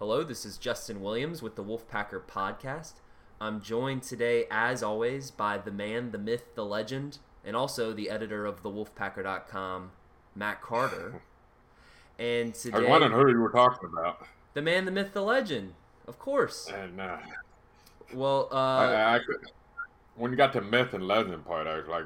Hello, this is Justin Williams with the Wolfpacker Podcast. I'm joined today, as always, by the man, the myth, the legend, and also the editor of thewolfpacker.com, Matt Carter. And today, I was wondering who you were talking about. the man, the myth, the legend, of course. And uh, Well, uh, I, I could, when you got to myth and legend part, I was like,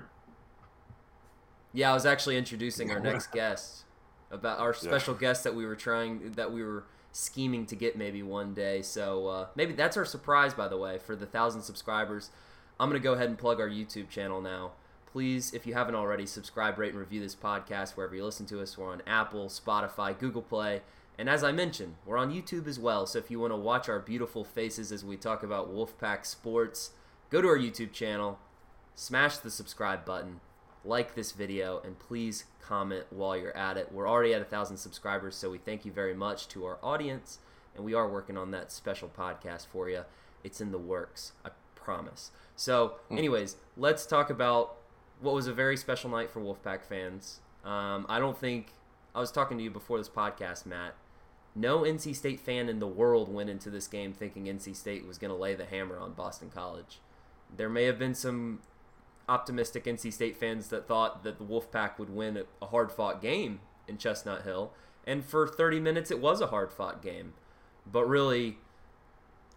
yeah, I was actually introducing our next guest about our special guest that we were trying, that we were scheming to get maybe one day. So uh, maybe that's our surprise, by the way, for the thousand subscribers. I'm gonna go ahead and plug our YouTube channel now. Please, if you haven't already, subscribe, rate, and review this podcast wherever you listen to us. We're on Apple, Spotify, Google Play, and as I mentioned, we're on YouTube as well. So if you want to watch our beautiful faces as we talk about Wolfpack sports, go to our YouTube channel, smash the subscribe button, like this video, and please comment while you're at it. We're already at a thousand subscribers, so we thank you very much to our audience, and we are working on that special podcast for you. It's in the works, I promise. So, anyways, let's talk about what was a very special night for Wolfpack fans. Um, I don't think I was talking to you before this podcast, Matt. No NC State fan in the world went into this game thinking NC State was going to lay the hammer on Boston College. There may have been some optimistic NC State fans that thought that the Wolfpack would win a- hard fought game in Chestnut Hill. And for 30 minutes, it was a hard fought game. But really,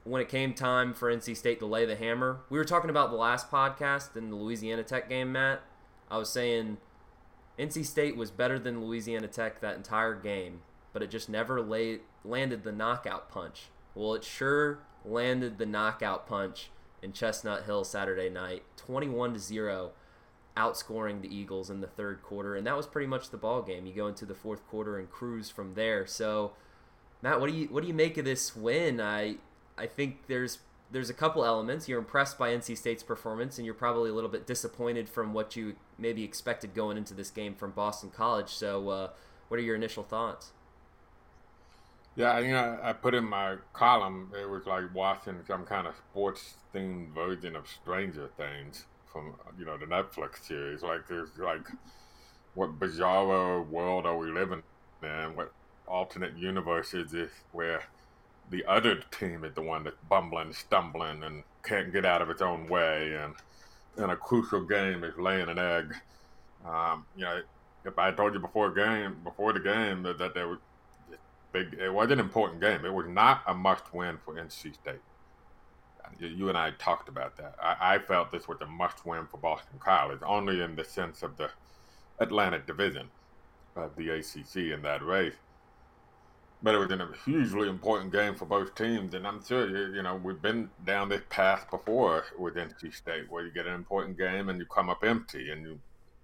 when it came time for NC State to lay the hammer, we were talking about the last podcast in the Louisiana Tech game, Matt. I was saying NC State was better than Louisiana Tech that entire game, but it just never lay, landed the knockout punch. Well, it sure landed the knockout punch in Chestnut Hill Saturday night, 21 to 0, outscoring the Eagles in the third quarter, and that was pretty much the ball game. You go into the fourth quarter and cruise from there. So, Matt, what do you what do you make of this win? I I think there's there's a couple elements. You're impressed by NC State's performance, and you're probably a little bit disappointed from what you maybe expected going into this game from Boston College. So, uh, what are your initial thoughts? Yeah, you know, I put in my column, it was like watching some kind of sports themed version of Stranger Things from, you know, the Netflix series. Like, there's like, what bizarre world are we living in? What alternate universe is this where the other team is the one that's bumbling, stumbling, and can't get out of its own way, and in a crucial game is laying an egg. Um, you know, if I told you before game, before the game, that, that there was big, it was an important game. It was not a must-win for NC State. You- and I talked about that. I, I felt this was a must-win for Boston College, only in the sense of the Atlantic Division of the ACC in that race. But it was a hugely important game for both teams, and I'm sure you, you know we've been down this path before with NC State, where you get an important game and you come up empty, and you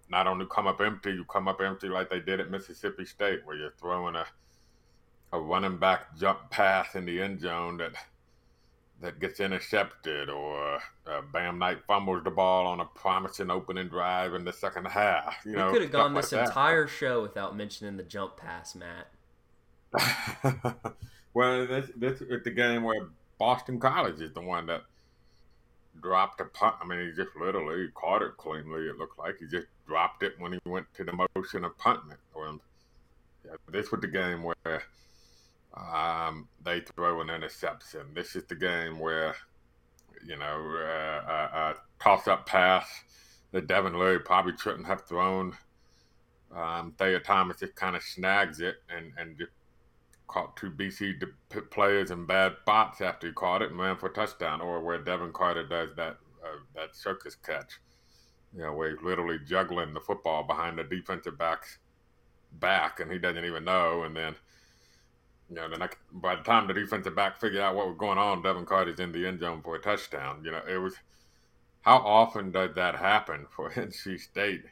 not only come up empty, you come up empty like they did at Mississippi State, where you're throwing a a running back jump pass in the end zone that that gets intercepted, or uh, Bam Knight fumbles the ball on a promising opening drive in the second half. You know, we could have gone this that. entire show without mentioning the jump pass, Matt. well, this this is the game where Boston College is the one that dropped a punt. I mean, he just literally caught it cleanly. It looked like he just dropped it when he went to the motion of punting it. Well, yeah, this was the game where um, they throw an interception. This is the game where you know uh, a, a toss-up pass that Devin Leary probably shouldn't have thrown. Um, Thayer Thomas just kind of snags it and and just caught two BC players in bad spots after he caught it and ran for a touchdown, or where Devin Carter does that uh, that circus catch, you know, where he's literally juggling the football behind the defensive back's back, and he doesn't even know, and then. You know, the next, by the time the defensive back figured out what was going on, Devin Carter's in the end zone for a touchdown. You know, it was how often does that happen for NC State?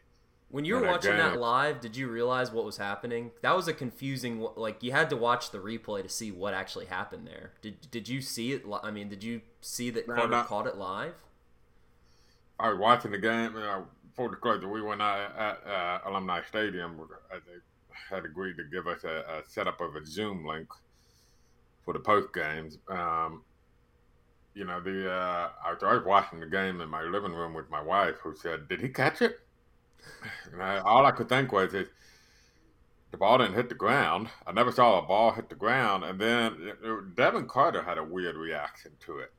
When you were watching that live, did you realize what was happening? That was a confusing. Like you had to watch the replay to see what actually happened there. Did Did you see it? I mean, did you see that No, Carter not- caught it live? I was watching the game. Uh, full disclosure, we went not at uh, Alumni Stadium. They had agreed to give us a, a setup of a Zoom link for the post games. Um, you know, the uh, I was watching the game in my living room with my wife, who said, "Did he catch it?" And I, all I could think was, is the ball didn't hit the ground. I never saw a ball hit the ground, and then it, it, Devin Carter had a weird reaction to it.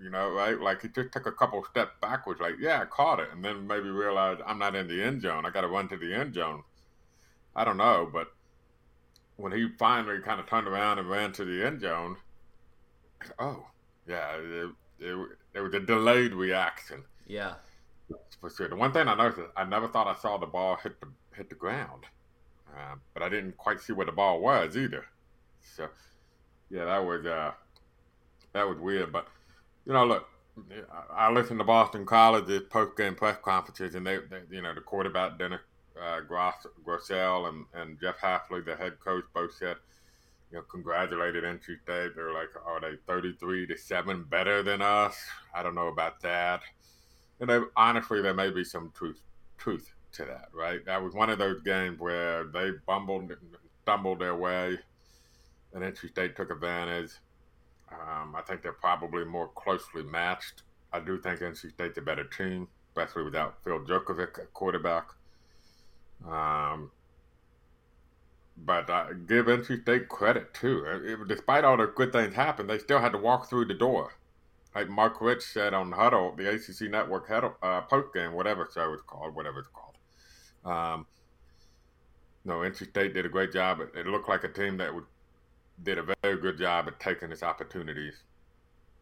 You know, right? Like he just took a couple steps backwards, like, yeah, I caught it, and then maybe realized I'm not in the end zone. I got to run to the end zone. I don't know, but when he finally kind of turned around and ran to the end zone, oh, yeah, it, it, it was a delayed reaction. Yeah. For sure. The one thing I noticed, I never thought I saw the ball hit the hit the ground, uh, but I didn't quite see where the ball was either. So, yeah, that was uh, that was weird. But you know, look, I listened to Boston College's post game press conferences, and they, they, you know, the quarterback Dennis uh, Gross, Grosel and, and Jeff Hafley, the head coach, both said, you know, congratulated NC State. They're like, are they 33 to 7 better than us? I don't know about that. And they, honestly, there may be some truth truth to that, right? That was one of those games where they bumbled stumbled their way, and NC State took advantage. Um, I think they're probably more closely matched. I do think NC State's a better team, especially without Phil Jurkovec at quarterback. Um, but uh, give NC State credit too. It, despite all the good things happen, they still had to walk through the door. Like Mark Richt said on Huddle, the ACC Network Huddle, uh, post game, whatever show it's called, whatever it's called. Um, no, NC State did a great job. It, it looked like a team that would, did a very good job at taking its opportunities,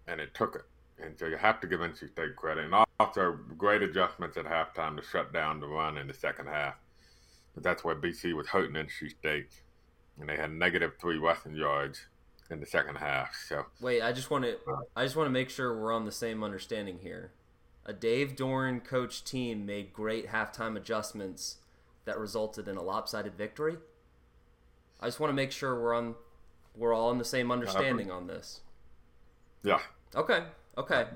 and it took it. And so you have to give NC State credit. And also, great adjustments at halftime to shut down the run in the second half. But that's where BC was hurting NC State, and they had negative three rushing yards in the second half. So wait, I just want to uh. I just want to make sure we're on the same understanding here. A Dave Doeren coach team made great halftime adjustments that resulted in a lopsided victory. I just want to make sure we're on we're all on the same understanding on this. Yeah. Okay. Okay.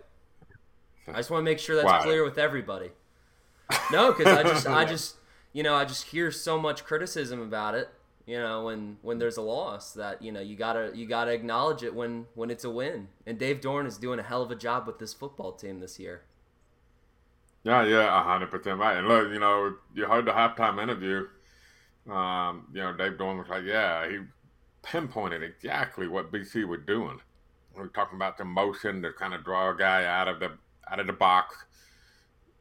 I just want to make sure that's wow. clear with everybody. No, because I just I just you know I just hear so much criticism about it you know when when there's a loss that you know you gotta you gotta acknowledge it when when it's a win. And dave Doeren is doing a hell of a job with this football team this year. Yeah yeah 100% right. And look you know you heard the halftime interview um, you know dave Doeren was like yeah he pinpointed exactly what bc was doing. We are talking about the motion to kind of draw a guy out of the out of the box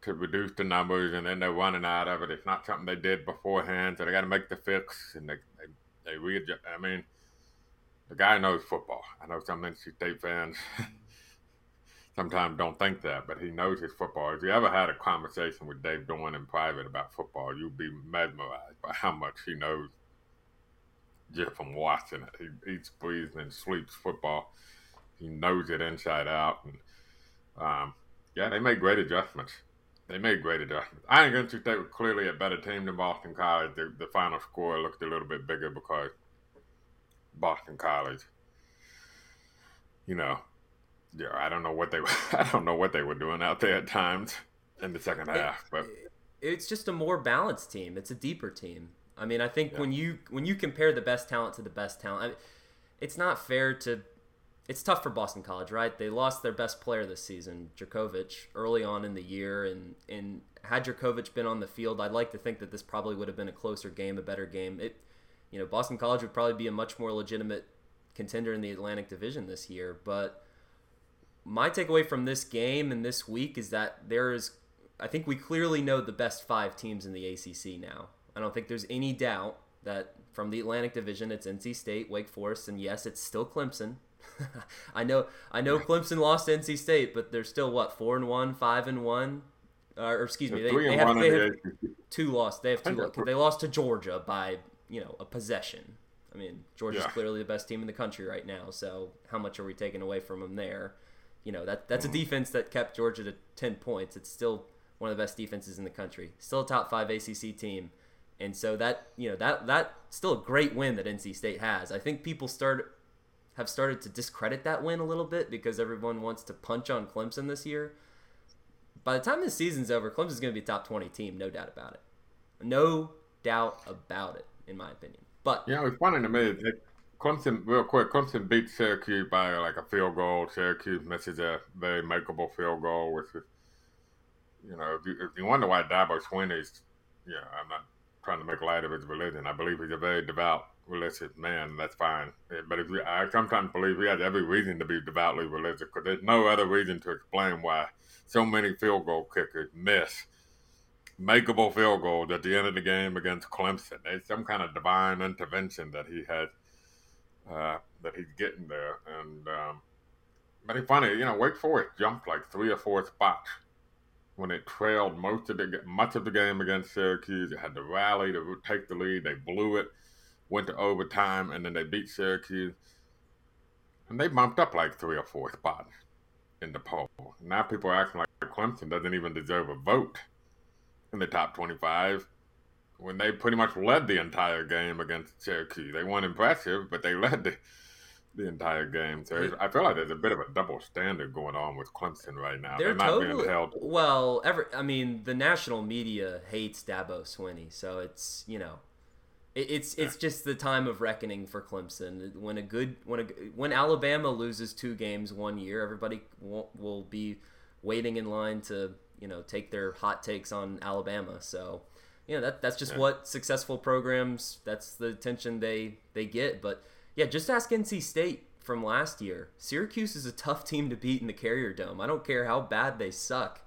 to reduce the numbers, and then they're running out of it. It's not something they did beforehand, so they got to make the fix, and they they, they readjust. I mean, the guy knows football. I know some NC State fans sometimes don't think that, but he knows his football. If you ever had a conversation with Dave Doeren in private about football, you'd be mesmerized by how much he knows just from watching it. He eats, breathes, and sleeps football. He knows it inside out, and um, yeah, they made great adjustments. They made great adjustments. I think NC State was clearly a better team than Boston College. The, the final score looked a little bit bigger because Boston College, you know, yeah, I don't know what they I don't know what they were doing out there at times in the second half, but it's just a more balanced team. It's a deeper team. I mean, I think yeah. when you when you compare the best talent to the best talent, I mean, it's not fair to it's tough for Boston College, right? They lost their best player this season, Jurkovec, early on in the year, and and had Jurkovec been on the field, I'd like to think that this probably would have been a closer game, a better game. It, you know, Boston College would probably be a much more legitimate contender in the Atlantic Division this year. But my takeaway from this game and this week is that there is, I think we clearly know the best five teams in the ACC now. I don't think there's any doubt that from the Atlantic Division, it's NC State, Wake Forest, and yes, it's still Clemson. I know I know Clemson lost NC State, but they're still what four and one, five and one, uh, or excuse me, they, they have, they have two lost. They have two. Lost. They lost to Georgia by you know a possession. I mean, Georgia's yeah. clearly the best team in the country right now. So how much are we taking away from them there? You know that that's a mm-hmm. defense that kept Georgia to ten points. It's still one of the best defenses in the country. Still a top five ACC team. And so that you know that that still a great win that NC State has. I think people start have started to discredit that win a little bit because everyone wants to punch on Clemson this year. By the time this season's over, Clemson's going to be a top 20 team, no doubt about it. No doubt about it, in my opinion. But yeah, it's funny to me. That Clemson, real quick, Clemson beat Syracuse by like a field goal. Syracuse misses a very makeable field goal, which is, you know, if you, if you wonder why Dabo Swinney is, you know, I'm not trying to make light of his religion. I believe he's a very devout religious man. That's fine. But if you, I sometimes believe he has every reason to be devoutly religious because there's no other reason to explain why so many field goal kickers miss makeable field goals at the end of the game against Clemson. There's some kind of divine intervention that he had uh, that he's getting there. And um, but it's funny, you know, Wake Forest jumped like three or four spots when it trailed most of the much of the game against Syracuse. It had to rally to take the lead. They blew it, went to overtime, and then they beat Syracuse. And they bumped up like three or four spots in the poll. Now people are acting like Clemson doesn't even deserve a vote in the top 25 when they pretty much led the entire game against Syracuse. They weren't impressive, but they led the, the entire game. So I feel like there's a bit of a double standard going on with Clemson right now. They're, They're not totally, being held. Well, ever I mean, the national media hates Dabo Swinney, so it's you know, it's it's just the time of reckoning for Clemson. When a good when a when Alabama loses two games one year, everybody will, will be waiting in line to you know take their hot takes on Alabama. So you know that that's just yeah. what successful programs. That's the attention they they get. But yeah, just ask NC State from last year. Syracuse is a tough team to beat in the Carrier Dome. I don't care how bad they suck,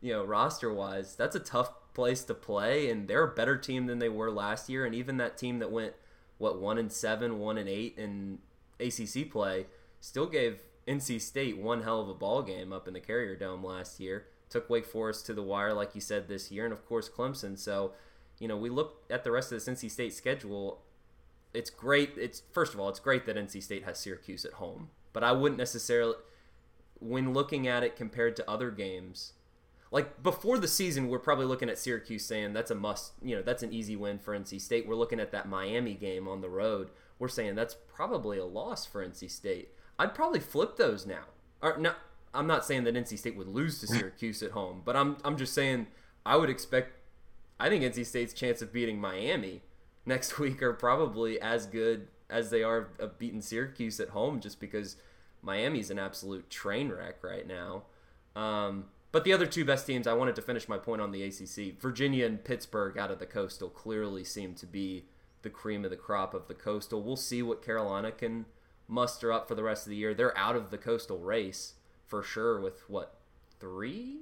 you know, roster wise. That's a tough place to play, and they're a better team than they were last year. And even that team that went what one and seven, one and eight in ACC play still gave NC State one hell of a ball game up in the Carrier Dome last year took Wake Forest to the wire, like you said, this year, and of course Clemson. So, you know, we look at the rest of the NC State schedule. It's great. It's first of all, it's great that NC State has Syracuse at home, but I wouldn't necessarily, when looking at it compared to other games, like before the season, we're probably looking at Syracuse saying that's a must. You know, that's an easy win for NC State. We're looking at that Miami game on the road. We're saying that's probably a loss for NC State. I'd probably flip those now. Or not I'm not saying that NC State would lose to Syracuse at home, but I'm I'm just saying I would expect. I think NC State's chance of beating Miami next week are probably as good as they are of beating Syracuse at home, just because Miami's an absolute train wreck right now. Um, but the other two best teams, I wanted to finish my point on the ACC. Virginia and Pittsburgh out of the Coastal clearly seem to be the cream of the crop of the Coastal. We'll see what Carolina can muster up for the rest of the year. They're out of the Coastal race for sure with what three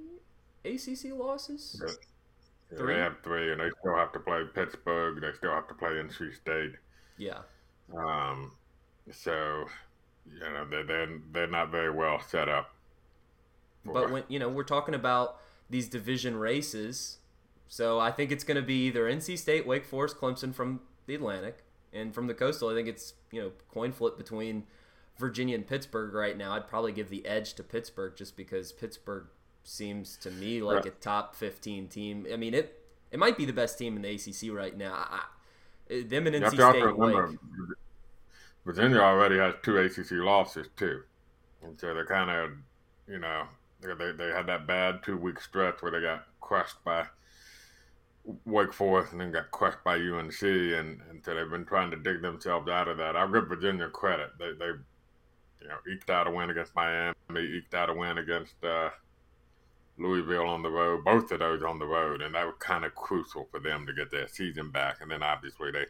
ACC losses. Yeah. Three? They have three, and they still have to play Pittsburgh. They still have to play NC State. Yeah. Um. So, you know, they're they're, they're not very well set up. But when you know we're talking about these division races, so I think it's going to be either NC State, Wake Forest, Clemson from the Atlantic, and from the Coastal. I think it's you know coin flip between Virginia and Pittsburgh right now, I'd probably give the edge to Pittsburgh just because Pittsburgh seems to me like right. a top 15 team. I mean, it it might be the best team in the ACC right now. I, them and NC State remember, Virginia already has two ACC losses too, and so they're kind of, you know, they they had that bad two week stretch where they got crushed by Wake Forest and then got crushed by UNC, and, and so they've been trying to dig themselves out of that. I'll give Virginia credit; they they you know, eked out a win against Miami, eked out a win against uh, Louisville on the road, both of those on the road, and that was kind of crucial for them to get their season back. And then obviously they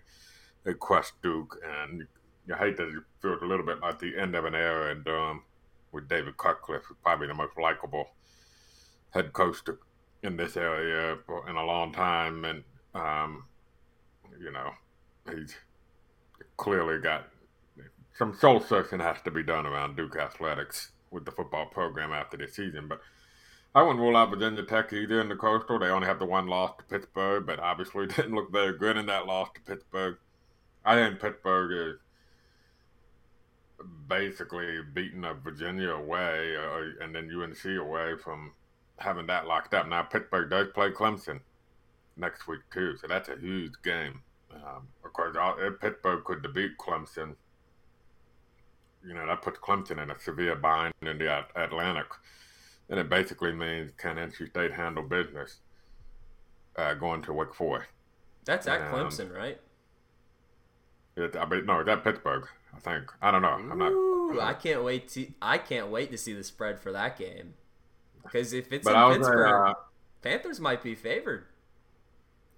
they crushed Duke, and you hate that it feels a little bit like the end of an era in Durham with David Cutcliffe, probably the most likable head coach to, in this area in a long time, and um, you know he's clearly got some soul searching has to be done around Duke athletics with the football program after this season. But I wouldn't rule out Virginia Tech either in the Coastal. They only have the one loss to Pittsburgh, but obviously didn't look very good in that loss to Pittsburgh. I think Pittsburgh is basically beating up Virginia away uh, and then UNC away from having that locked up. Now Pittsburgh does play Clemson next week too, so that's a huge game. Um, of course, if Pittsburgh could defeat Clemson you know, that puts Clemson in a severe bind in the Atlantic. And it basically means can NC State handle business uh, going to Wake Forest? That's at Clemson, right? It, I mean, no, it's at Pittsburgh. I think. I don't know. I'm not. I'm not I can't wait to. I can't wait to see the spread for that game. Because if it's in Pittsburgh, uh, Panthers might be favored.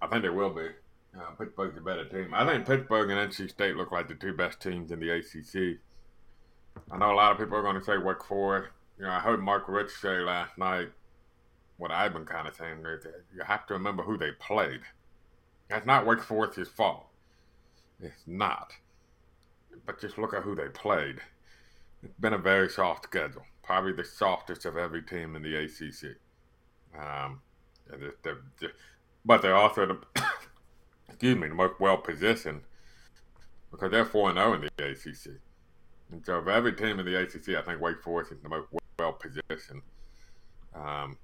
I think they will be. Uh, Pittsburgh's a better team. I think Pittsburgh and NC State look like the two best teams in the ACC. I know a lot of people are going to say Wake Forest. You know, I heard Mark Richt say last night what I've been kind of saying is that you have to remember who they played. That's not Wake Forest's fault. It's not. But just look at who they played. It's been a very soft schedule, probably the softest of every team in the ACC. Um, they're, they're, but they're also the excuse me the most well positioned because they're four and zero oh in the ACC. And so, of every team in the ACC, I think Wake Forest is the most well positioned. Um,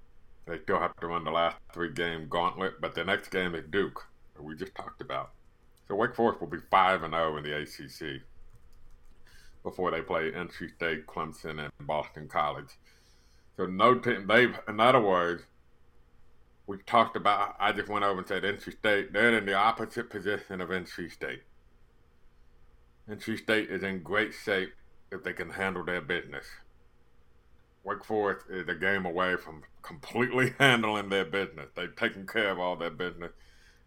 they still have to run the last three game gauntlet, but the next game is Duke, we just talked about. So Wake Forest will be five and zero oh in the ACC before they play NC State, Clemson, and Boston College. So no team. They've, in other words, we talked about. I just went over and said NC State. They're in the opposite position of NC State. NC State is in great shape if they can handle their business. Wake Forest is a game away from completely handling their business. They've taken care of all their business.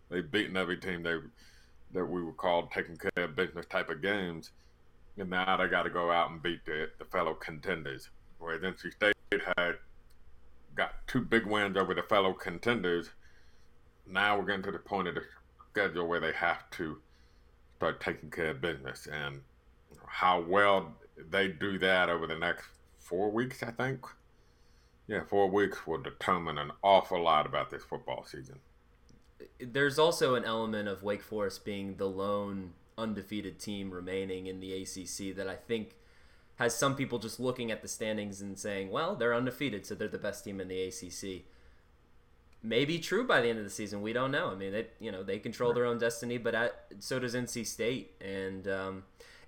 They've beaten every team they that we would call taking care of business type of games. And now they got to go out and beat the, the fellow contenders. Whereas NC State had got two big wins over the fellow contenders. Now we're getting to the point of the schedule where they have to start taking care of business. And how well they do that over the next four weeks, I think. Yeah, four weeks will determine an awful lot about this football season. There's also an element of Wake Forest being the lone undefeated team remaining in the ACC that I think has some people just looking at the standings and saying, well, they're undefeated, so they're the best team in the ACC. Maybe true by the end of the season. We don't know. I mean, they you know they control their own destiny, but at, so does NC State, and um,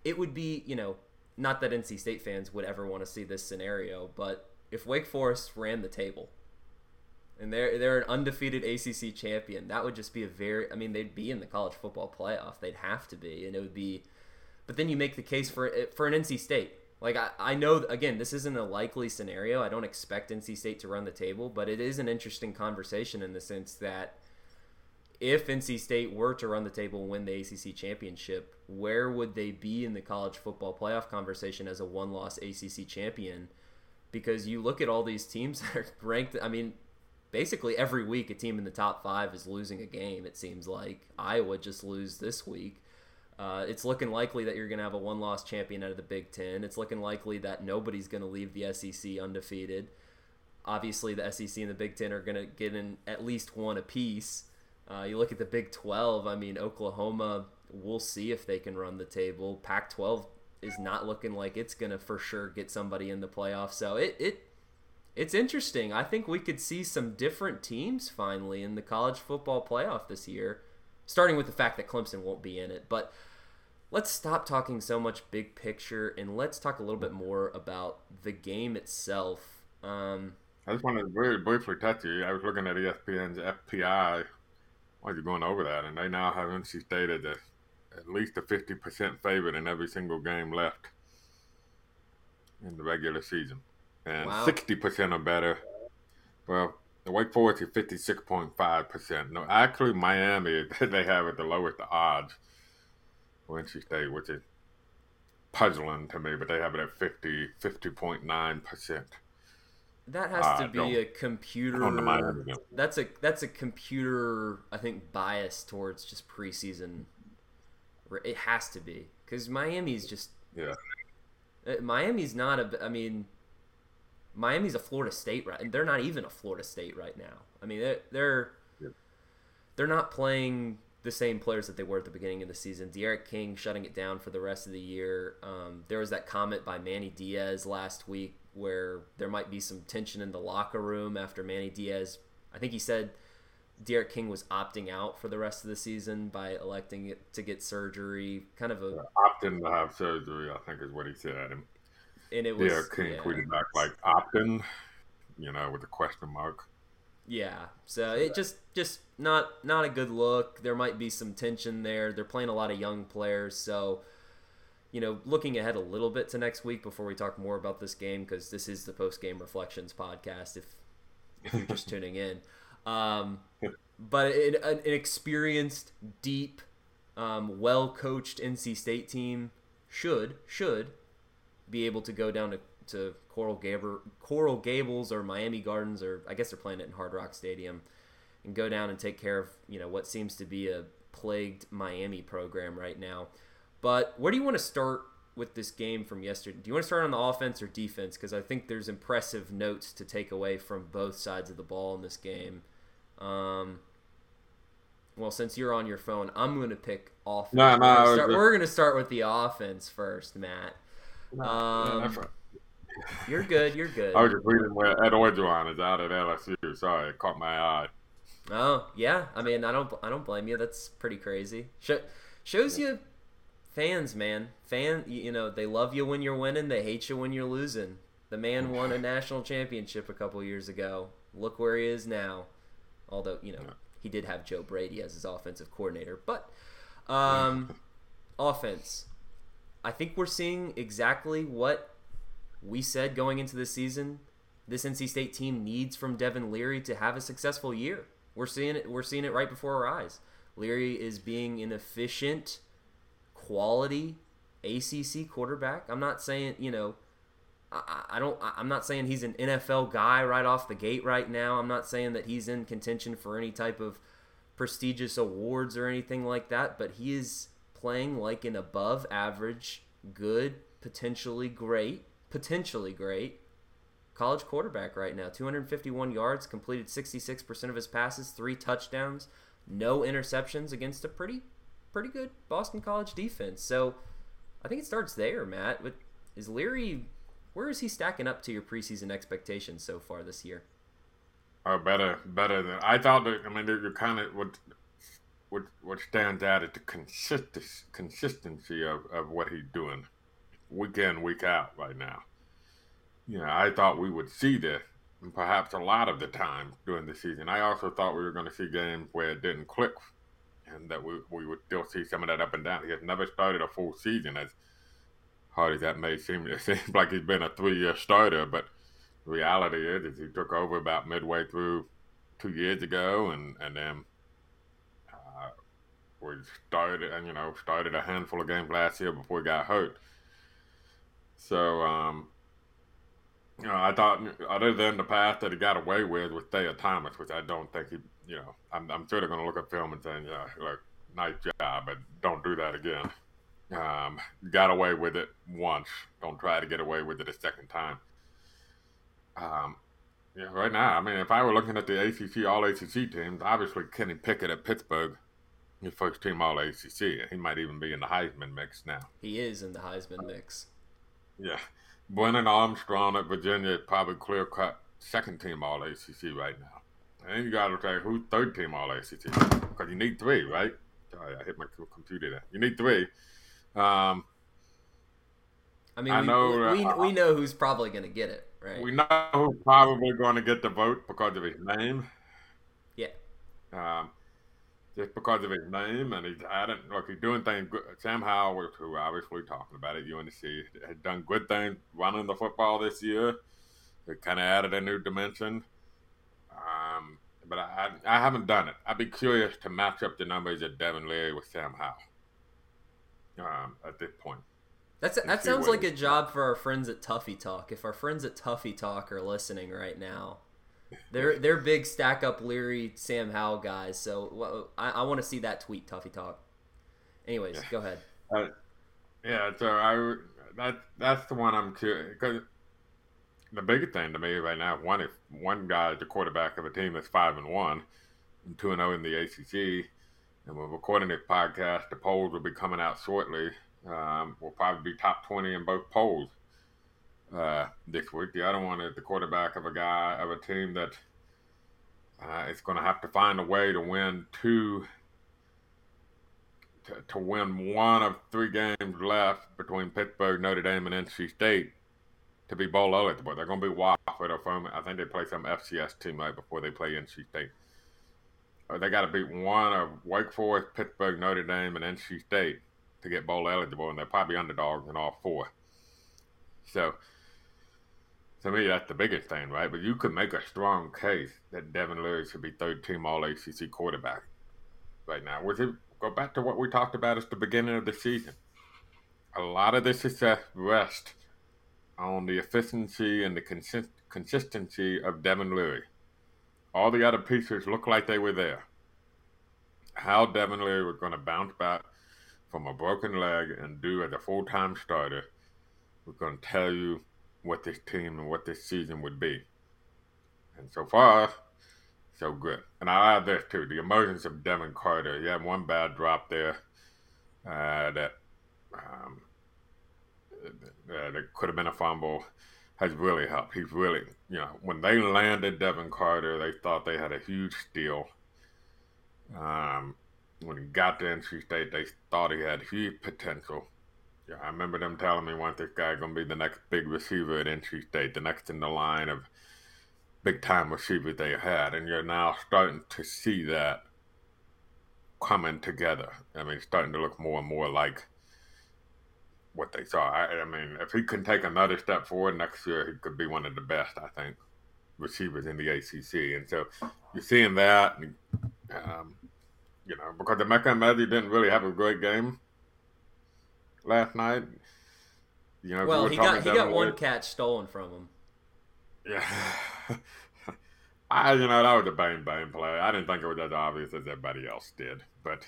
it would be you know not that NC State fans would ever want to see this scenario, but if Wake Forest ran the table and they're they're an undefeated ACC champion, that would just be a very I mean they'd be in the college football playoff. They'd have to be and it would be but then you make the case for eh, for an NC State. Like I, I know again this isn't a likely scenario. I don't expect NC State to run the table, but it is an interesting conversation in the sense that if NC State were to run the table and win the ACC championship, where would they be in the college football playoff conversation as a one loss ACC champion? Because you look at all these teams that are ranked, I mean, basically every week a team in the top five is losing a game, it seems like. Iowa just lose this week. Uh, it's looking likely that you're going to have a one loss champion out of the Big Ten. It's looking likely that nobody's going to leave the SEC undefeated. Obviously, the SEC and the Big Ten are going to get in at least one apiece. Uh, you look at the Big 12, I mean, Oklahoma, we'll see if they can run the table. Pac 12 is not looking like it's going to for sure get somebody in the playoffs. So it, it it's interesting. I think we could see some different teams finally in the college football playoff this year, starting with the fact that Clemson won't be in it. But let's stop talking so much big picture and let's talk a little bit more about the game itself. Um, I just wanted to very briefly touch you. I was looking at ESPN's FPI while you're going over that, and they now have NC State as at least a 50% favorite in every single game left in the regular season. And wow. 60% or better. Well, the Wake Forest is 56.5%. No, actually, Miami, they have it the lowest the odds for NC State, which is puzzling to me, but they have it at 50, 50.9%. That has to be a computer. That's a that's a computer. I think bias towards just preseason. It has to be because Miami's just yeah. Uh, Miami's not a. I mean, Miami's a Florida State right, and they're not even a Florida State right now. I mean, they're they're, yeah. they're not playing the same players that they were at the beginning of the season. D'Eriq King shutting it down for the rest of the year. Um, there was that comment by Manny Diaz last week where there might be some tension in the locker room after Manny Diaz. I think he said D'Eriq King was opting out for the rest of the season by electing it to get surgery. Kind of a yeah, opting to have surgery, I think is what he said. And, it was D'Eriq King yeah. tweeted back like opting, you know, with a question mark. Yeah, so it just just not not a good look. There might be some tension there. They're playing a lot of young players, so you know, looking ahead a little bit to next week before we talk more about this game, because this is the post game reflections podcast. If if you're just tuning in, um, but an, an experienced, deep, um, well coached NC State team should should be able to go down to, to Coral, Gable, Coral Gables or Miami Gardens or I guess they're playing it in Hard Rock Stadium and go down and take care of you know what seems to be a plagued Miami program right now. But where do you want to start with this game from yesterday? Do you want to start on the offense or defense? Because I think there's impressive notes to take away from both sides of the ball in this game. Um, well, since you're on your phone, I'm going to pick offense. No, no, we're going, start, we're going to start with the offense first, Matt. Um, you're good. You're good. I was just reading where Ed Orgeron is out at LSU. Sorry, it caught my eye. Oh yeah, I mean, I don't, I don't blame you. That's pretty crazy. shows you, fans, man. Fan, you know, they love you when you're winning. They hate you when you're losing. The man won a national championship a couple years ago. Look where he is now. Although you know he did have Joe Brady as his offensive coordinator, but um, offense. I think we're seeing exactly what we said going into the season. This NC State team needs from Devin Leary to have a successful year. We're seeing it. We're seeing it right before our eyes. Leary is being an efficient, quality ACC quarterback. I'm not saying you know. I, I don't. I'm not saying he's an NFL guy right off the gate right now. I'm not saying that he's in contention for any type of prestigious awards or anything like that. But he is playing like an above average, good, potentially great, potentially great college quarterback right now. 251 yards, completed 66% of his passes, three touchdowns, no interceptions against a pretty pretty good Boston College defense. So I think it starts there, Matt. But is Leary where is he stacking up to your preseason expectations so far this year? Oh, better, better than I thought. That, I mean, you're kind of what what what stands out is the consistency consistency of, of what he's doing week in week out right now you know, I thought we would see this perhaps a lot of the time during the season. I also thought we were going to see games where it didn't click and that we, we would still see some of that up and down. He has never started a full season as hard as that may seem. It seems like he's been a three year starter, but reality is, is he took over about midway through two years ago and, and then we started and you know started a handful of games last year before he got hurt. So um, you know, I thought other than the pass that he got away with with Thayer Thomas, which I don't think he, you know, I'm, I'm sure they're going to look at film and saying, yeah, look, nice job, but don't do that again. Um, got away with it once. Don't try to get away with it a second time. Um, yeah, right now, I mean, if I were looking at the ACC All ACC teams, obviously Kenny Pickett at Pittsburgh, his first team All ACC. He might even be in the Heisman mix now. He is in the Heisman mix. Yeah. Brennan Armstrong at Virginia is probably clear cut second team All ACC right now. And you got to say who's third team All ACC because you need three, right? Sorry, I hit my computer there. You need three. Um, I mean, I we, know, we, uh, we, know who's probably going to get it, right? We know who's probably going to get the vote because of his name. Yeah. Um, just because of his name, and he's added, look, he's doing things good. Sam Howell, who we're obviously talking about it, UNC, has done good things running the football this year. It kind of added a new dimension. Um, but I, I, I, haven't done it. I'd be curious to match up the numbers of Devin Leary with Sam Howell um, at this point. That's a, that sounds like a job for our friends at Tuffy Talk. If our friends at Tuffy Talk are listening right now, they're they're big stack up Leary Sam Howell guys. So I, I want to see that tweet Tuffy Talk. Anyways, yeah. go ahead. Uh, yeah, so I that that's the one I'm curious because the big thing to me right now one if one guy is the quarterback of a team that's five and one and two and zero oh in the ACC, and we're recording this podcast. The polls will be coming out shortly. Um, we'll probably be top twenty in both polls uh, this week. The other one is the quarterback of a guy of a team that uh, is going to have to find a way to win two, to, win one of three games left between Pittsburgh, Notre Dame, and NC State to be bowl eligible. They're going to be Wofford or from, I think they play some FCS team right before they play NC State. Uh, they got to beat one of Wake Forest, Pittsburgh, Notre Dame, and NC State to get bowl eligible, and they're probably underdogs in all four. So to me, that's the biggest thing, right? But you could make a strong case that Devin Leary should be third team All ACC quarterback right now. Was it go back to what we talked about at the beginning of the season? A lot of the success rests on the efficiency and the consist- consistency of Devin Leary. All the other pieces look like they were there. How Devin Leary was going to bounce back from a broken leg and do as a full time starter was going to tell you what this team and what this season would be. And so far, so good. And I'll add this too: the emergence of Devin Carter. He had one bad drop there uh, that um, uh, that could have been a fumble. Has really helped. He's really, you know, when they landed Devin Carter, they thought they had a huge steal. Um, when he got to NC State, they thought he had huge potential. Yeah, I remember them telling me once this guy gonna be the next big receiver at NC State, the next in the line of big time receivers they had, and you're now starting to see that coming together. I mean, starting to look more and more like what they saw. I, I, mean, if he can take another step forward next year, he could be one of the best, I think, receivers in the ACC. And so you're seeing that, and, um, you know, because Emeka Emezie didn't really have a great game last night. You know, well, he got he got one catch stolen from him. Yeah. I, you know, that was a bang bang play. I didn't think it was as obvious as everybody else did, but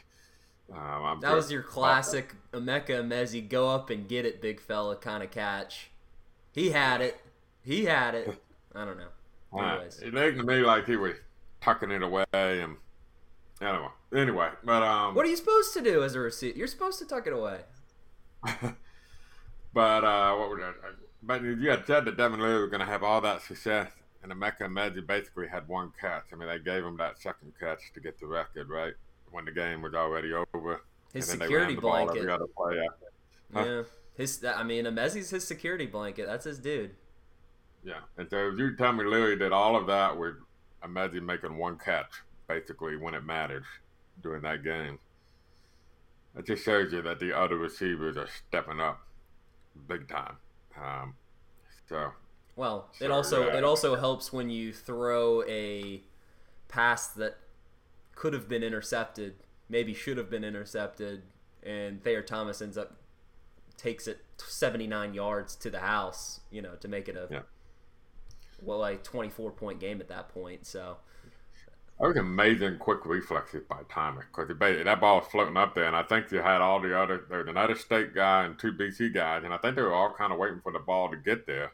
um, that was your classic Emeka Emezie go up and get it, big fella kind of catch. He had it. He had it. I don't know. Anyways. It looked to me like he was tucking it away and anyway. Anyway, but um, what are you supposed to do as a receiver? You're supposed to tuck it away. but uh, what would I? But you had said that Devin Leary was going to have all that success, and Emeka Emezie basically had one catch. I mean, they gave him that second catch to get the record, right? When the game was already over. His security blanket. Huh? Yeah, his. I mean, Emezie's his security blanket. That's his dude. Yeah, and so if you tell me Leary did all of that with Emezie making one catch, basically when it mattered during that game. It just shows you that the other receivers are stepping up big time. Um, so well, so, it also yeah. it also helps when you throw a pass that could have been intercepted, maybe should have been intercepted, and Thayer Thomas ends up takes it 79 yards to the house, you know, to make it a yeah. well, like 24 point game at that point. So that was amazing quick reflexes by Thomas because that ball was floating up there, and I think you had all the other there was another state guy and two BC guys, and I think they were all kind of waiting for the ball to get there.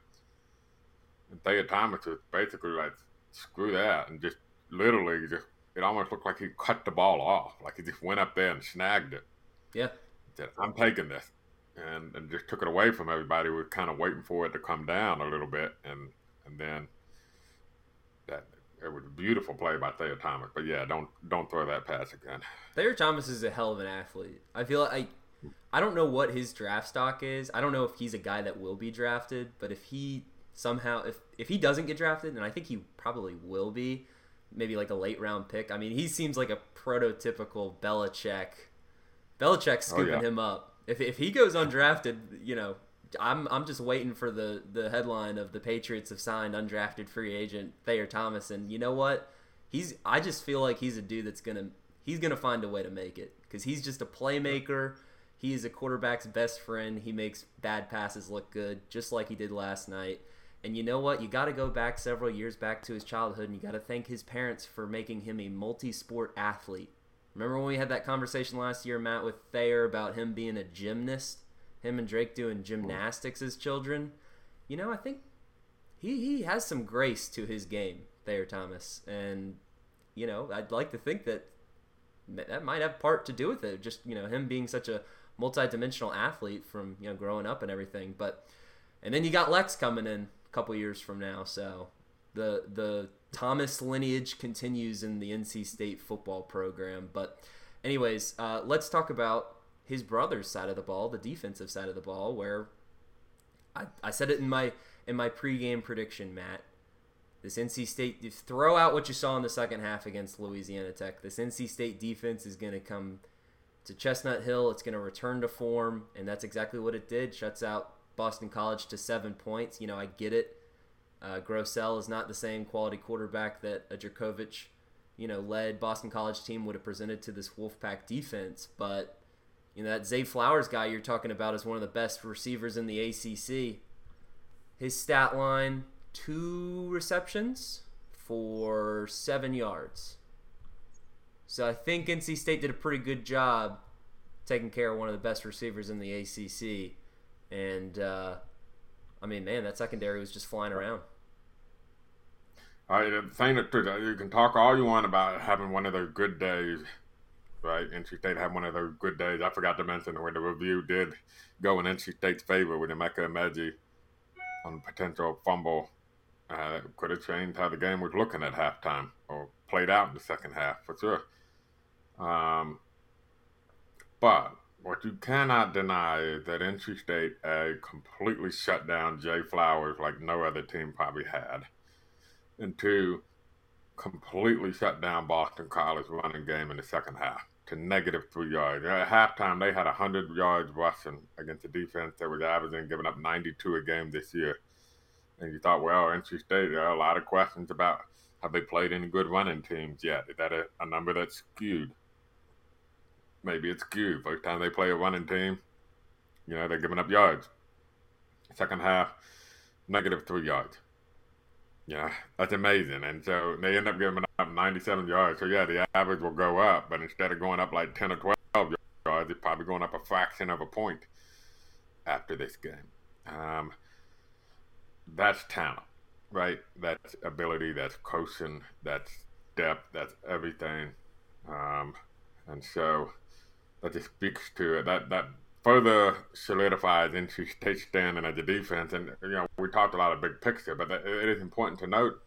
And Thayer Thomas was basically like, "Screw that," and just literally just it almost looked like he cut the ball off, like he just went up there and snagged it. Yeah, said, "I'm taking this," and and just took it away from everybody. We were kind of waiting for it to come down a little bit, and and then it was a beautiful play by Thayer Thomas. But yeah, don't don't throw that pass again. Thayer Thomas is a hell of an athlete. I feel like I I don't know what his draft stock is. I don't know if he's a guy that will be drafted, but if he somehow if if he doesn't get drafted, and I think he probably will be, maybe like a late round pick. I mean, he seems like a prototypical Belichick. Belichick oh, scooping oh, yeah. him up. If if he goes undrafted, you know, I'm I'm just waiting for the the headline of the Patriots have signed undrafted free agent Thayer Thomas, and you know what? He's I just feel like he's a dude that's gonna he's gonna find a way to make it because he's just a playmaker. He is a quarterback's best friend. He makes bad passes look good, just like he did last night. And you know what? You got to go back several years back to his childhood, and you got to thank his parents for making him a multi-sport athlete. Remember when we had that conversation last year, Matt, with Thayer about him being a gymnast? Him and Drake doing gymnastics as children, you know, I think he he has some grace to his game, Thayer Thomas, and you know, I'd like to think that that might have part to do with it. Just you know, him being such a multi-dimensional athlete from you know growing up and everything. But and then you got Lex coming in a couple years from now, so the the Thomas lineage continues in the NC State football program. But anyways, uh, let's talk about his brother's side of the ball, the defensive side of the ball, where I, I said it in my in my pregame prediction, Matt. This NC State throw out what you saw in the second half against Louisiana Tech. This NC State defense is going to come to Chestnut Hill. It's going to return to form, and that's exactly what it did. Shuts out Boston College to seven points. You know, I get it. Uh, Grosel is not the same quality quarterback that a Jurkovec, you know, led Boston College team would have presented to this Wolfpack defense. But you know that Zay Flowers guy you're talking about is one of the best receivers in the ACC. His stat line: two receptions for seven yards. So I think NC State did a pretty good job taking care of one of the best receivers in the ACC, and uh, I mean, man, that secondary was just flying around. I the thing that you can talk all you want about having one of their good days, right? NC State had one of those good days. I forgot to mention when the review did go in NC State's favor with Emeka Emezie on potential fumble. Uh, could have changed how the game was looking at halftime or played out in the second half for sure. Um, but what you cannot deny is that NC State a completely shut down Zay Flowers like no other team probably had, and two, completely shut down Boston College running game in the second half to negative three yards. At halftime, they had 100 yards rushing against a defense that was averaging giving up 92 a game this year. And you thought, well, NC State, there are a lot of questions about have they played any good running teams yet? Is that a, a number that's skewed? maybe it's skewed. First time they play a running team, you know, they're giving up yards. Second half, negative three yards. Yeah, that's amazing. And so they end up giving up 97 yards. So, yeah, the average will go up, but instead of going up like 10 or 12 yards, it's probably going up a fraction of a point after this game. Um, that's talent, right? That's ability, that's coaching, that's depth, that's everything. Um, and so that just speaks to it. That that further solidifies NC State's standing as a defense. And you know, we talked a lot of big picture, but it is important to note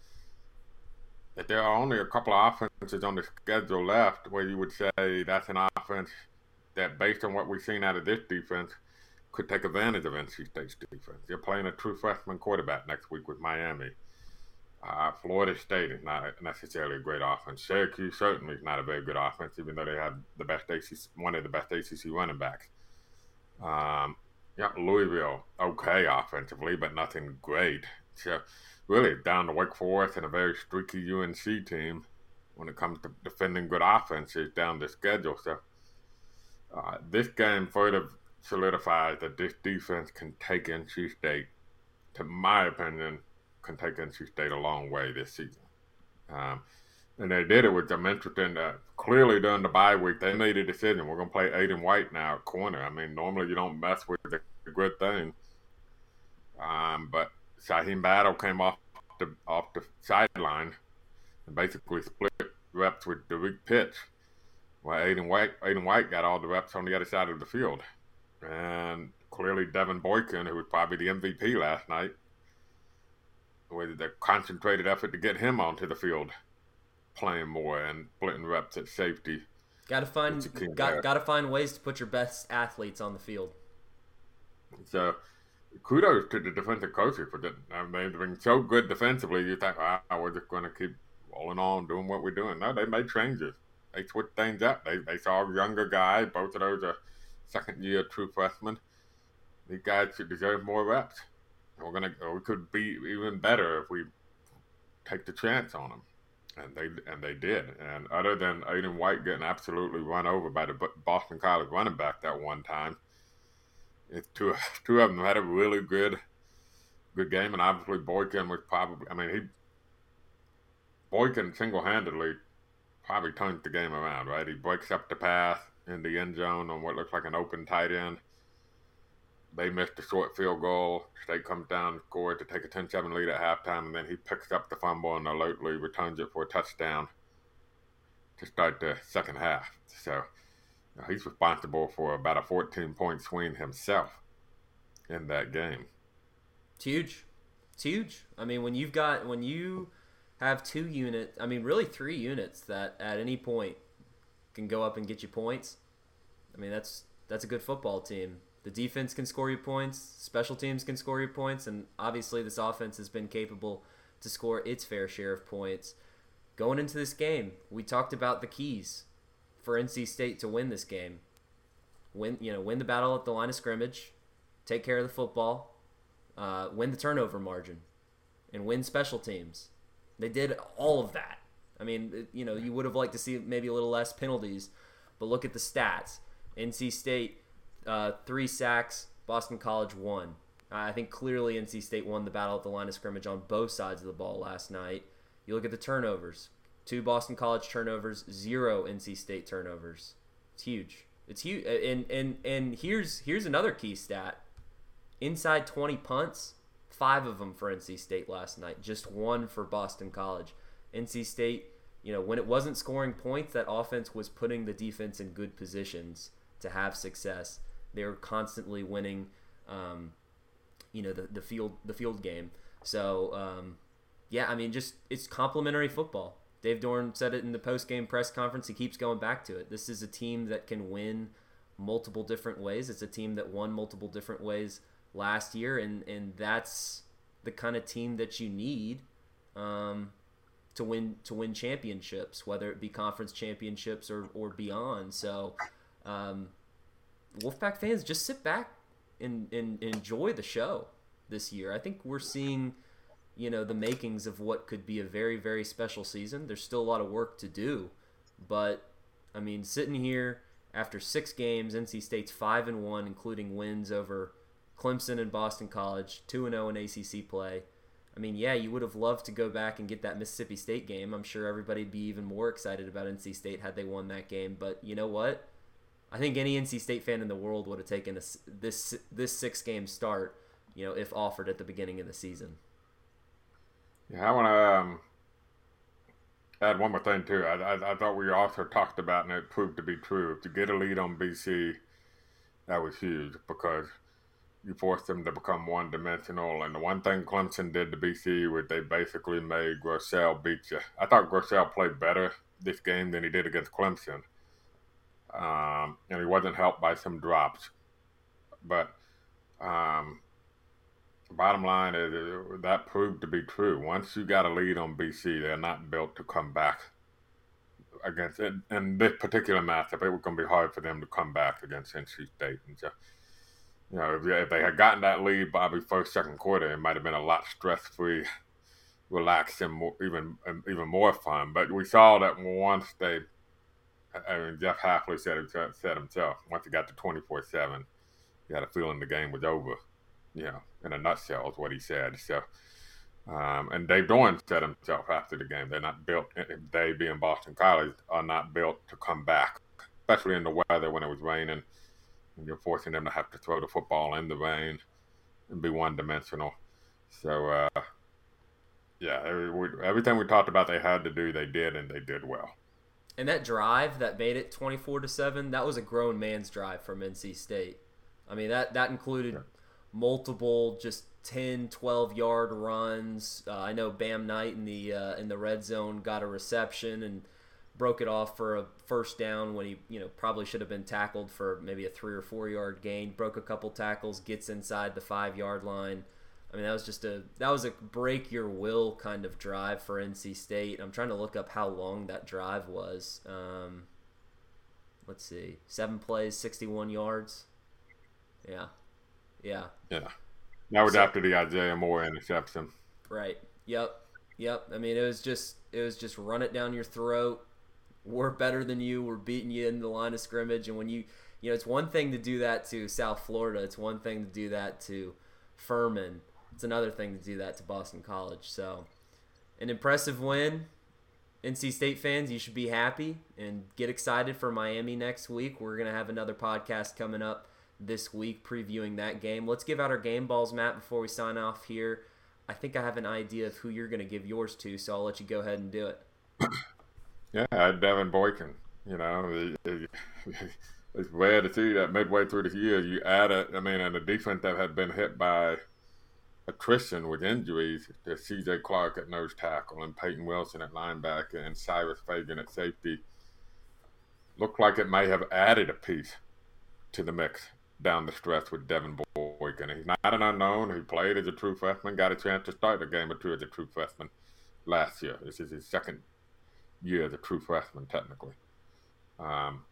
that there are only a couple of offenses on the schedule left where you would say that's an offense that, based on what we've seen out of this defense, could take advantage of NC State's defense. You're playing a true freshman quarterback next week with Miami. Uh, Florida State is not necessarily a great offense. Syracuse certainly is not a very good offense, even though they have the best ACC, one of the best ACC running backs. Um, yeah, Louisville, okay offensively, but nothing great. So really down to Wake Forest and a very streaky UNC team when it comes to defending good offenses down the schedule. So uh, this game further solidifies that this defense can take NC State, to my opinion, can take NC State a long way this season. Um, and they did it with them interesting. Uh, clearly, during the bye week, they made a decision. We're going to play Aydan White now at corner. I mean, normally you don't mess with the, the good thing. Um, but Shyheim Battle came off the off the sideline and basically split reps with Derrek Pitts. While Aydan White, Aydan White got all the reps on the other side of the field. And clearly, Devan Boykin, who was probably the MVP last night, with the concentrated effort to get him onto the field, playing more and splitting reps at safety. Got to find got got to find ways to put your best athletes on the field. So, kudos to the defensive coaches for that. I mean, they've been so good defensively. You think, ah, we're just going to keep rolling on, doing what we're doing. No, they made changes. They switched things up. They they saw a younger guy. Both of those are second year true freshmen. These guys should deserve more reps we're gonna we could be even better if we take the chance on them. And they and they did. And other than Aydan White getting absolutely run over by the Boston College running back that one time, it's two two of them had a really good good game. And obviously Boykin was probably I mean he Boykin single handedly probably turned the game around. Right, he breaks up the pass in the end zone on what looks like an open tight end they missed a short field goal. State comes down, scored to take a 10-7 lead at halftime, and then he picks up the fumble and alert returns it for a touchdown to start the second half. So you know, he's responsible for about a 14-point swing himself in that game. It's huge. It's huge. I mean, when you've got when you have two units, I mean, really three units that at any point can go up and get you points. I mean, that's that's a good football team. The defense can score you points, special teams can score you points, and obviously this offense has been capable to score its fair share of points. Going into this game, we talked about the keys for NC State to win this game. Win, you know, win the battle at the line of scrimmage, take care of the football, uh, win the turnover margin, and win special teams. They did all of that. I mean, you know, you would have liked to see maybe a little less penalties, but look at the stats. NC State, uh, three sacks. Boston College one. I think clearly NC State won the battle at the line of scrimmage on both sides of the ball last night. You look at the turnovers. Two Boston College turnovers, zero NC State turnovers. It's huge. It's huge. And and and here's here's another key stat. Inside 20 punts, 5 of them for NC State last night, just one for Boston College. NC State, you know, when it wasn't scoring points, that offense was putting the defense in good positions to have success. They were constantly winning um, you know, the, the field the field game. So um, yeah, I mean, just it's complementary football. Dave Doeren said it in the post game press conference. He keeps going back to it. This is a team that can win multiple different ways. It's a team that won multiple different ways last year, and and that's the kind of team that you need um, to win to win championships, whether it be conference championships or or beyond. So, um, Wolfpack fans, just sit back and, and enjoy the show this year. I think we're seeing you know the makings of what could be a very very special season. There's still a lot of work to do, but I mean, sitting here after six games, NC State's five and one, including wins over Clemson and Boston College, two and zero oh in ACC play. I mean, yeah, you would have loved to go back and get that Mississippi State game. I'm sure everybody'd be even more excited about NC State had they won that game. But you know what? I think any NC State fan in the world would have taken this this this six game start, you know, if offered at the beginning of the season. Yeah, I want to um, add one more thing too. I, I, I, thought we also talked about, and it proved to be true. To get a lead on BC, that was huge because you forced them to become one dimensional. And the one thing Clemson did to BC was they basically made Grosel beat you. I thought Grosel played better this game than he did against Clemson, um, and he wasn't helped by some drops. But um, bottom line is that proved to be true. Once you got a lead on BC, they're not built to come back against it. In this particular matchup, it was going to be hard for them to come back against NC State. And so, you know, if, if they had gotten that lead probably first, second quarter, it might have been a lot stress free, relaxed, and more, even even more fun. But we saw that once they, I mean, Jeff Hafley said, said himself, once it got to 24 7, he had a feeling the game was over you know, in a nutshell is what he said. So, um, and Dave Doeren said himself after the game, they're not built, they being Boston College, are not built to come back, especially in the weather when it was raining. And you're forcing them to have to throw the football in the rain and be one dimensional. So, uh, yeah, everything we talked about they had to do, they did, and they did well. And that drive that made it 24 to 7, that was a grown man's drive from NC State. I mean, that, that included. Yeah multiple just 10 12 yard runs uh, i know bam knight in the uh, in the red zone got a reception and broke it off for a first down when he you know probably should have been tackled for maybe a three or four yard gain broke a couple tackles gets inside the five yard line i mean that was just a that was a break your will kind of drive for nc state i'm trying to look up how long that drive was um, let's see seven plays 61 yards yeah yeah. Yeah. That was so, after the Isaiah Moore interception. Right. Yep. Yep. I mean, it was just it was just run it down your throat. We're better than you. We're beating you in the line of scrimmage, and when you you know, it's one thing to do that to South Florida. It's one thing to do that to Furman. It's another thing to do that to Boston College. So, an impressive win. NC State fans, you should be happy and get excited for Miami next week. We're going to have another podcast coming up this week previewing that game. Let's give out our game balls, Matt, before we sign off here. I think I have an idea of who you're going to give yours to, so I'll let you go ahead and do it. yeah, Devan Boykin. You know, it's rare to see that midway through the year you add it. I mean, and the defense that had been hit by attrition with injuries, to C.J. Clark at nose tackle and Peyton Wilson at linebacker and Cyrus Fagan at safety, looked like it may have added a piece to the mix down the stretch with Devan Boykin. He's not an unknown. He played as a true freshman, got a chance to start a game or two as a true freshman last year. This is his second year as a true freshman, technically. Um,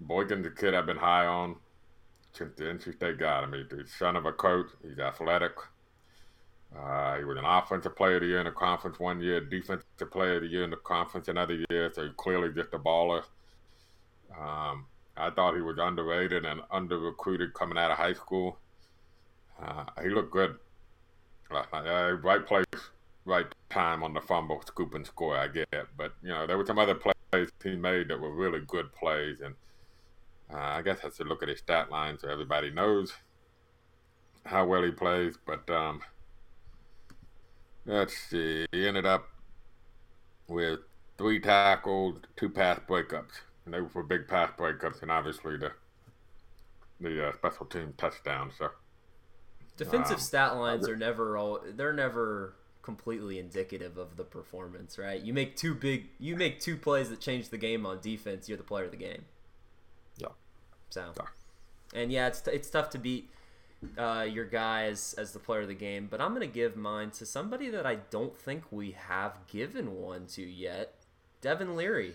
Boykin's a kid I've been high on since the NC State got him. He's the son of a coach. He's athletic. Uh, he was an offensive player of the year in the conference one year, defensive player of the year in the conference another year. So clearly just a baller. Um, I thought he was underrated and under recruited coming out of high school. Uh, he looked good. Uh, right place, right time on the fumble, scoop and score. I get, it. but you know there were some other plays he made that were really good plays, and uh, I guess I should look at his stat line so everybody knows how well he plays. But um, let's see, he ended up with three tackles, two pass breakups, and they were for big pass breakups, and obviously the the uh, special team touchdown. So defensive um, stat lines are never all they're never completely indicative of the performance, right? You make two big you make two plays that change the game on defense, you're the player of the game. Yeah. So, and yeah, it's it's tough to beat uh, your guys as, the player of the game, but I'm gonna give mine to somebody that I don't think we have given one to yet. Devin Leary.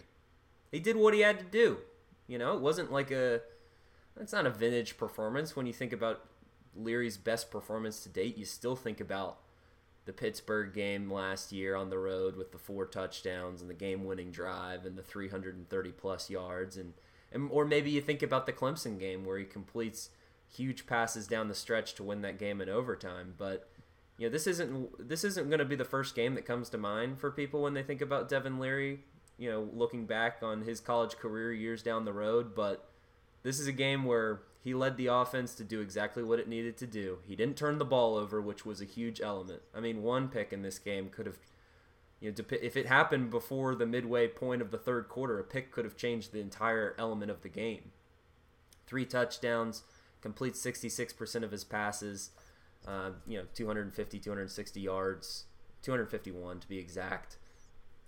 He did what he had to do. You know, it wasn't like a. It's not a vintage performance when you think about Leary's best performance to date. You still think about the Pittsburgh game last year on the road with the four touchdowns and the game-winning drive and the 330 plus yards and and, or maybe you think about the Clemson game where he completes huge passes down the stretch to win that game in overtime. But you know, this isn't this isn't going to be the first game that comes to mind for people when they think about Devin Leary. You know, looking back on his college career years down the road, but this is a game where he led the offense to do exactly what it needed to do. He didn't turn the ball over, which was a huge element. I mean, one pick in this game could have you know, if it happened before the midway point of the third quarter, a pick could have changed the entire element of the game. Three touchdowns, completes 66% of his passes, uh, you know, 250, 260 yards, 251 to be exact.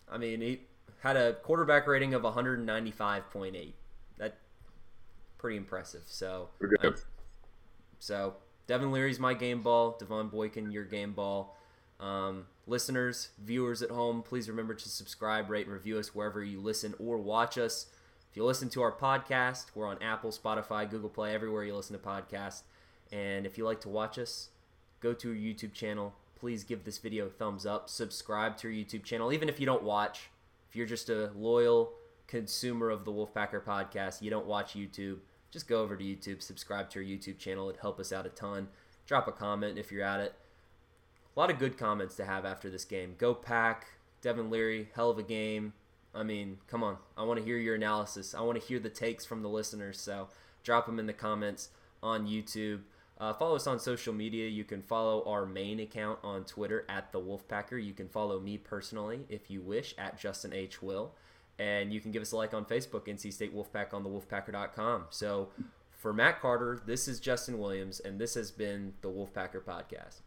I mean, he had a quarterback rating of 195.8. That pretty impressive. So, um, so Devin Leary's my game ball. Devan Boykin, your game ball. Um, listeners, viewers at home, please remember to subscribe, rate, and review us wherever you listen or watch us. If you listen to our podcast, we're on Apple, Spotify, Google Play, everywhere you listen to podcasts. And if you like to watch us, go to our YouTube channel. Please give this video a thumbs up. Subscribe to our YouTube channel, even if you don't watch. If you're just a loyal consumer of the Wolfpacker podcast, you don't watch YouTube, just go over to YouTube, subscribe to our YouTube channel. It'd help us out a ton. Drop a comment if you're at it a lot of good comments to have after this game. Go pack, Devin Leary, hell of a game. I mean, come on. I want to hear your analysis. I want to hear the takes from the listeners. So drop them in the comments on YouTube. Uh, follow us on social media. You can follow our main account on Twitter at the Wolfpacker. You can follow me personally if you wish at Justin H. Will. And you can give us a like on Facebook, NC State Wolfpack on the Wolfpacker.com. So for Matt Carter, this is Justin Williams, and this has been the Wolfpacker Podcast.